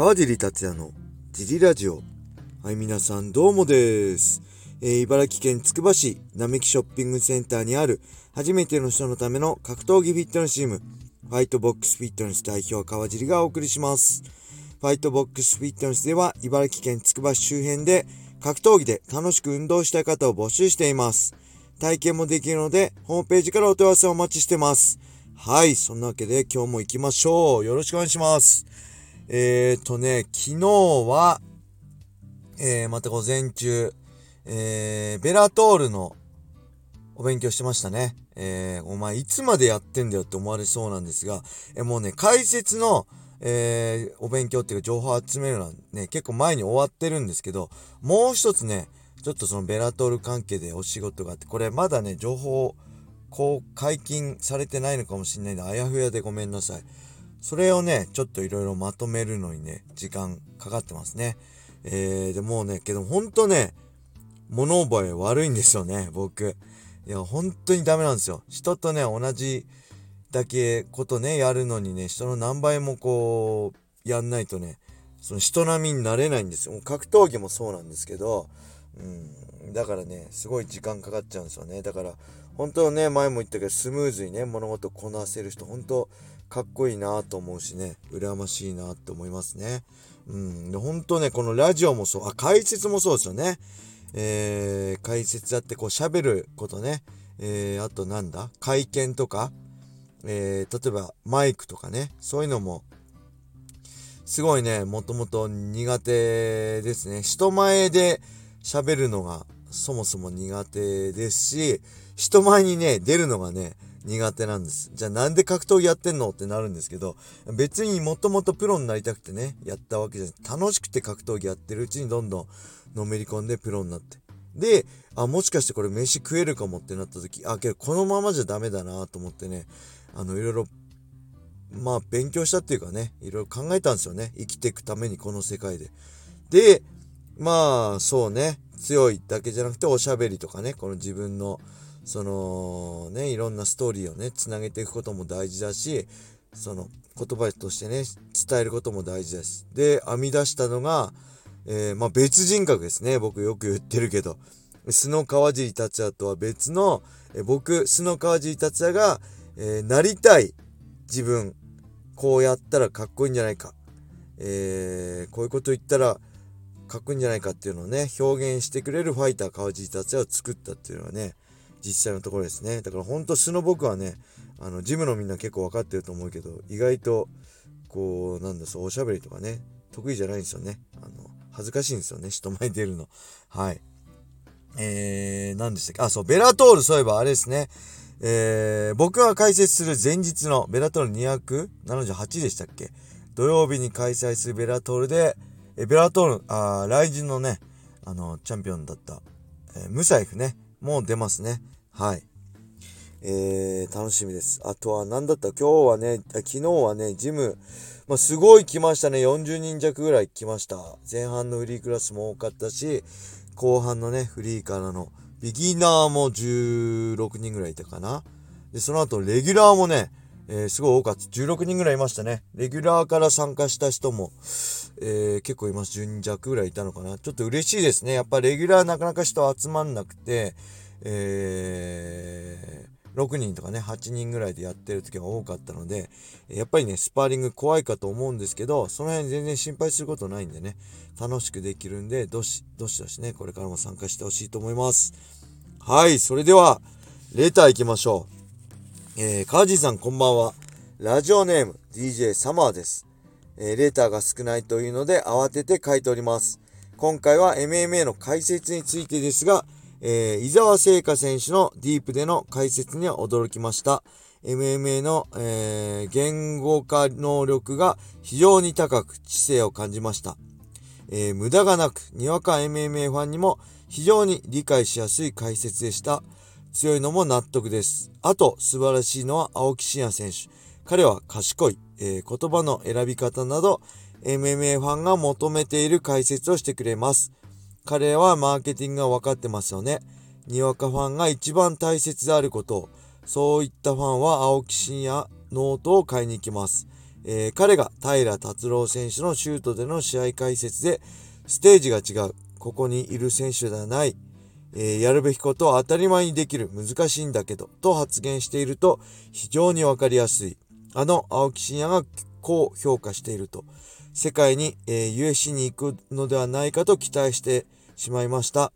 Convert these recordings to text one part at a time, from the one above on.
川尻達也のジリラジオ。はい、皆さんどうもです。えー、茨城県つくば市並木ショッピングセンターにある初めての人のための格闘技フィットネスチーム、ファイトボックスフィットネス代表川尻がお送りします。ファイトボックスフィットネスでは茨城県つくば市周辺で格闘技で楽しく運動したい方を募集しています。体験もできるので、ホームページからお問い合わせをお待ちしてます。はい、そんなわけで今日も行きましょう。よろしくお願いします。えーとね、昨日は、えー、また午前中、えー、ベラトールのお勉強してましたね。えー、お前いつまでやってんだよって思われそうなんですが、えー、もうね、解説の、えー、お勉強っていうか情報集めるのはね、結構前に終わってるんですけど、もう一つね、ちょっとそのベラトール関係でお仕事があって、これまだね、情報、こう解禁されてないのかもしれないんで、あやふやでごめんなさい。それをね、ちょっといろいろまとめるのにね、時間かかってますね。えー、でもね、けどほんとね、物覚え悪いんですよね、僕。いや、本当にダメなんですよ。人とね、同じだけことね、やるのにね、人の何倍もこう、やんないとね、その人並みになれないんですよ。格闘技もそうなんですけど、うん、だからね、すごい時間かかっちゃうんですよね。だから、本当ね、前も言ったけど、スムーズにね、物事をこなせる人、本当かっこいいなと思うしね、羨ましいなって思いますね。うん。で、本当ね、このラジオもそう、あ、解説もそうですよね。えー、解説だってこう喋ることね。えー、あとなんだ？会見とか、えー、例えばマイクとかね。そういうのも、すごいね、もともと苦手ですね。人前で喋るのがそもそも苦手ですし、人前にね、出るのがね、苦手なんです。じゃあなんで格闘技やってんの？ってなるんですけど、別にもともとプロになりたくてね、やったわけじゃない。楽しくて格闘技やってるうちにどんどんのめり込んでプロになって。で、あ、もしかしてこれ飯食えるかもってなった時、あ、けどこのままじゃダメだなと思ってね、あの、いろいろ、まあ勉強したっていうかね、いろいろ考えたんですよね。生きていくためにこの世界で。で、まあそうね、強いだけじゃなくておしゃべりとかね、この自分の、そのね、いろんなストーリーをね、つなげていくことも大事だし、その言葉としてね、伝えることも大事です。で、編み出したのが、えー、まあ、別人格ですね。僕よく言ってるけど。須野川尻達也とは別の、えー、僕、須野川尻達也が、えー、なりたい自分、こうやったらかっこいいんじゃないか。えこういうこと言ったらかっこいいんじゃないかっていうのをね、表現してくれるファイター川尻達也を作ったっていうのはね、実際のところですね。だからほんと素の僕はね、あの、ジムのみんな結構わかってると思うけど、意外と、こう、なんだ、そう、おしゃべりとかね、得意じゃないんですよね。あの、恥ずかしいんですよね、人前に出るの。はい。えー、何でしたっけ？あ、そう、ベラトール、そういえばあれですね。えー、僕が解説する前日のベラトール278でしたっけ？土曜日に開催するベラトールで、えベラトール、あライジンのね、あの、チャンピオンだった、えー、ムサイフね、もう出ますね。はい。えー、楽しみです。あとは何だった？今日はね、昨日はね、ジム、まあ、すごい来ましたね。40人弱ぐらい来ました。前半のフリークラスも多かったし、後半のね、フリーからの、ビギナーも16人ぐらいいたかな。で、その後、レギュラーもね、えー、すごい多かった。16人ぐらいいましたね。レギュラーから参加した人も、えー、結構います。10人弱ぐらいいたのかな。ちょっと嬉しいですね。やっぱレギュラーなかなか人集まんなくて、えー、6人とかね、8人ぐらいでやってる時が多かったので、やっぱりね、スパーリング怖いかと思うんですけど、その辺全然心配することないんでね、楽しくできるんで、どし、どしどしね、これからも参加してほしいと思います。はい、それでは、レター行きましょう。えー、川地さんこんばんは。ラジオネーム、DJ サマーです。えー、レーターが少ないというので慌てて書いております。今回は MMA の解説についてですが、えー、伊沢聖華選手のディープでの解説には驚きました。MMA の、えー、言語化能力が非常に高く知性を感じました。えー、無駄がなく、にわか MMA ファンにも非常に理解しやすい解説でした。強いのも納得です。あと、素晴らしいのは青木真也選手。彼は賢い、えー、言葉の選び方など、MMA ファンが求めている解説をしてくれます。彼はマーケティングが分かってますよね。にわかファンが一番大切であることを、そういったファンは青木真也ノートを買いに行きます。えー、彼が平良達郎選手の修斗での試合解説で、ステージが違う。ここにいる選手ではない。え、やるべきことは当たり前にできる。難しいんだけど。と発言していると、非常にわかりやすい。あの青木真也がこう評価していると。世界に、えー、 UFC に行くのではないかと期待してしまいました。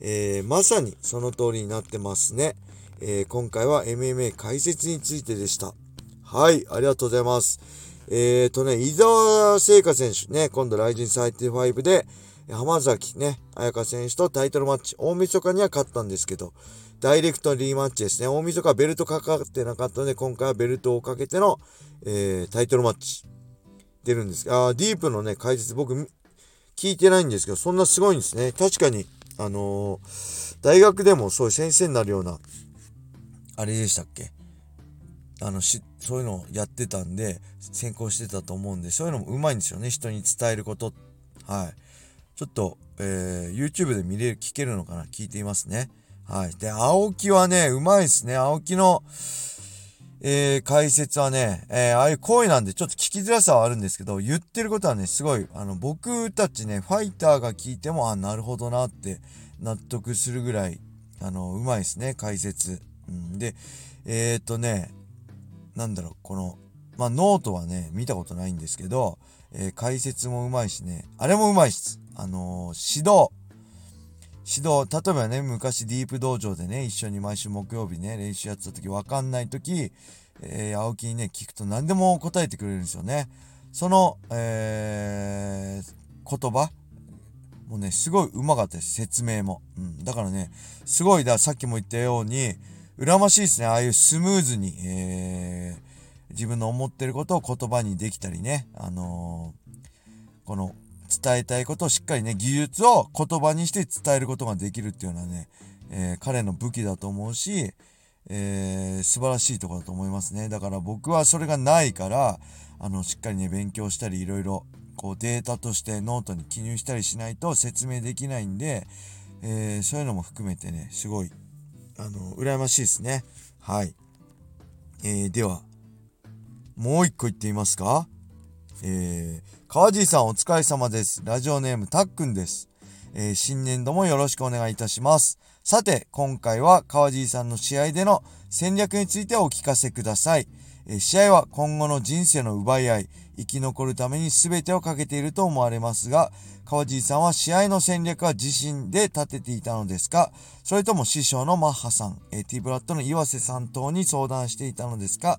えー、まさにその通りになってますね。えー、今回は MMA 解説についてでした。はい、ありがとうございます。えーとね、伊沢聖華選手ね、今度ライジンサイティ5で、浜崎ね、彩香選手とタイトルマッチ、大晦日には勝ったんですけど、ダイレクトリーマッチですね。大晦日はベルトかかってなかったので、今回はベルトをかけての、えー、タイトルマッチ、出るんですあディープのね、解説僕、聞いてないんですけど、そんなすごいんですね。確かに、あのー、大学でもそういう先生になるような、あれでしたっけ？あの、し、そういうのをやってたんで、先行してたと思うんで、そういうのもうまいんですよね。人に伝えること。はい。ちょっと、えー、YouTube で見れる、聞けるのかな？聞いていますね。はい。で、青木はね、うまいですね。青木の、えー、解説はね、えー、ああいう声なんでちょっと聞きづらさはあるんですけど、言ってることはね、すごい、あの、僕たちね、ファイターが聞いても、あ、なるほどなって納得するぐらい、あの、うまいですね、解説。うん、で、えっ、とね、なんだろう、この、まあ、ノートはね、見たことないんですけど、えー、解説もうまいしね、あれもうまいし、あのー、指導。指導、例えばね、昔 DEEP 道場でね、一緒に毎週木曜日ね、練習やってた時、わかんない時、えー、青木にね、聞くと何でも答えてくれるんですよね。その、えー、言葉もうね、すごいうまかったです。説明も。うん。だからね、すごい、ださっきも言ったように、羨ましいですね。ああいうスムーズに、えー、自分の思ってることを言葉にできたりね。あのー、この、伝えたいことをしっかりね、技術を言葉にして伝えることができるっていうのはね、えー、彼の武器だと思うし、えー、素晴らしいとこだと思いますね。だから僕はそれがないから、あの、しっかりね、勉強したり、いろいろ、こう、データとしてノートに記入したりしないと説明できないんで、えー、そういうのも含めてね、すごい、あの、羨ましいですね。はい。えー、では、もう一個言ってみますか？えー、川地さんお疲れ様です。ラジオネームたっくんです。えー、新年度もよろしくお願いいたします。さて、今回は川地さんの試合での戦略についてお聞かせください。えー、試合は今後の人生の奪い合い、生き残るために全てをかけていると思われますが、川地さんは試合の戦略は自身で立てていたのですか？それとも師匠のマッハさん、えー、ティーブラッドの岩瀬さん等に相談していたのですか？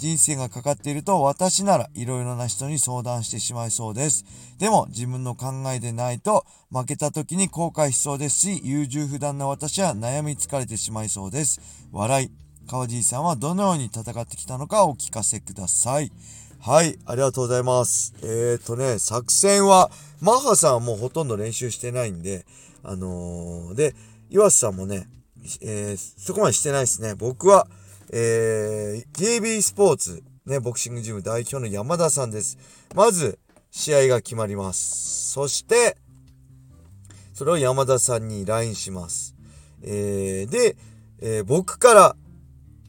人生がかかっていると私なら色々な人に相談してしまいそうです。でも自分の考えでないと負けた時に後悔しそうですし、優柔不断な私は悩み疲れてしまいそうです。笑い。川尻さんはどのように戦ってきたのかお聞かせください。はい、ありがとうございます。えーとね、作戦は、マッハさんはもうほとんど練習してないんで、あのー、で、岩瀬さんもね、えー、そこまでしてないですね。僕は、えー、JB スポーツ、ね、ボクシングジム代表の山田さんです。まず、試合が決まります。そして、それを山田さんに LINE します。えー、で、えー、僕から、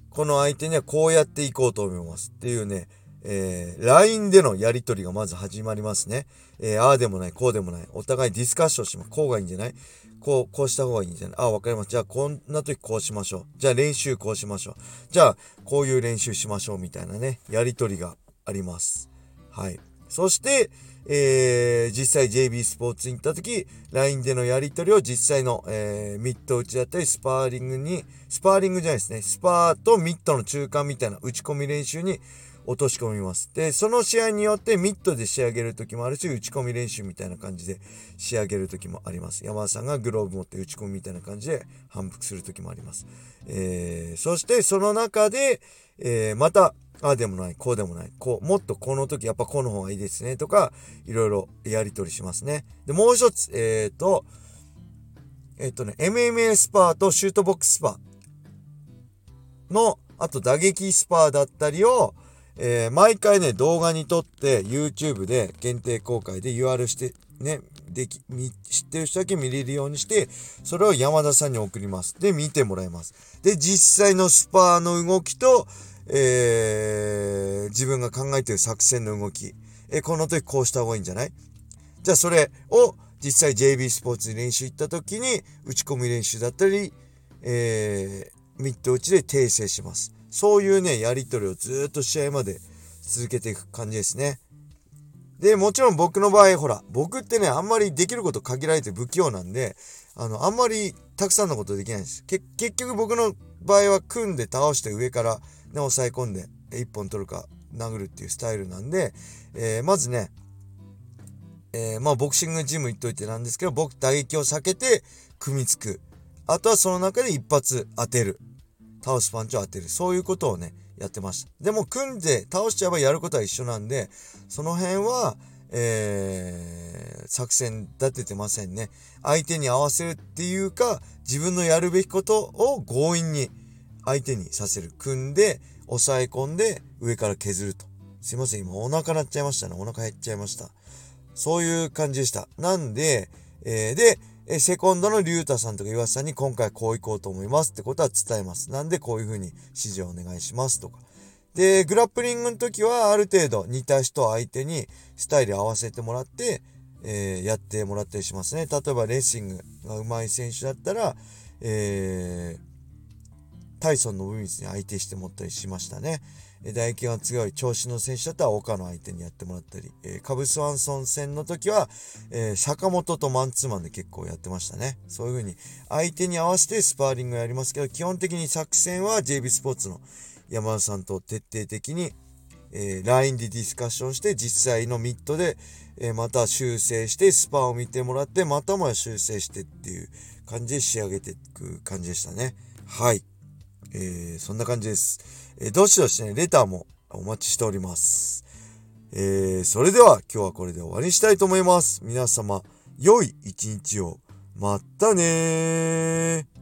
この相手にはこうやっていこうと思いますっていうね、えー、LINE でのやりとりがまず始まりますね。えー、ああでもない、こうでもない。お互いディスカッションします。こうがいいんじゃない？こう、こうした方がいいんじゃない？ああ、わかります。じゃあ、こんな時こうしましょう。じゃあ、練習こうしましょう。じゃあ、こういう練習しましょう。みたいなね、やりとりがあります。はい。そして、えー、実際 JB スポーツに行った時、LINE でのやりとりを実際の、えー、ミット打ちだったり、スパーリングに、スパーリングじゃないですね。スパーとミットの中間みたいな打ち込み練習に落とし込みます。で、その試合によってミットで仕上げる時もあるし、打ち込み練習みたいな感じで仕上げる時もあります。山田さんがグローブ持って打ち込みみたいな感じで反復する時もあります。えー、そしてその中で、えー、また、ああでもない、こうでもない、こう、もっとこの時やっぱこの方がいいですね、とか、いろいろやり取りしますね。で、もう一つ、えっ、ー、と、えっ、とね、MMA スパーとシュートボックスパーの、あと打撃スパーだったりを、えー、毎回ね、動画に撮って YouTube で限定公開で UR して、ね、でき、知ってる人だけ見れるようにして、それを山田さんに送ります。で、見てもらいます。で、実際のスパーの動きと、えー、自分が考えてる作戦の動き、え、この時こうした方がいいんじゃない？じゃあそれを実際 JB スポーツに練習行った時に打ち込み練習だったり、えー、ミッド打ちで訂正します。そういうね、やりとりをずっと試合まで続けていく感じですね。で、もちろん僕の場合、ほら、僕ってね、あんまりできること限られて不器用なんで、あの、あんまりたくさんのことできないんです。結局僕の場合は組んで倒して上からね、押さえ込んで1本取るか殴るっていうスタイルなんで、えー、まずね、えー、まあボクシングジム行っといてなんですけど、僕打撃を避けて組みつく。あとはその中で一発当てる。倒すパンチを当てる。そういうことをね、やってました。でも組んで倒しちゃえばやることは一緒なんで、その辺は、えー、作戦立ててませんね。相手に合わせるっていうか、自分のやるべきことを強引に相手にさせる。組んで、押さえ込んで、上から削ると。すいません、今お腹鳴っちゃいましたね。お腹減っちゃいました。そういう感じでした。なんで、えー、で、えセコンドの竜太さんとか岩瀬さんに今回こう行こうと思いますってことは伝えます。なんでこういう風に指示をお願いしますとか。で、グラップリングの時はある程度似た人相手にスタイル合わせてもらって、えー、やってもらったりしますね。例えばレーシングが上手い選手だったら、えー、タイソンのウィンスに相手してもったりしましたね。唾液が強い調子の選手だったら岡の相手にやってもらったり、えー、カブスワンソン戦の時は、えー、坂本とマンツーマンで結構やってましたね。そういう風に相手に合わせてスパーリングやりますけど、基本的に作戦は JB スポーツの山田さんと徹底的に、えー、LINE でディスカッションして実際のミッドで、えー、また修正してスパーを見てもらってまたもや修正してっていう感じで仕上げていく感じでしたね。はい。えー、そんな感じです。えー、どしどしね、レターもお待ちしております。えー、それでは今日はこれで終わりにしたいと思います。皆様、良い一日を。またねー。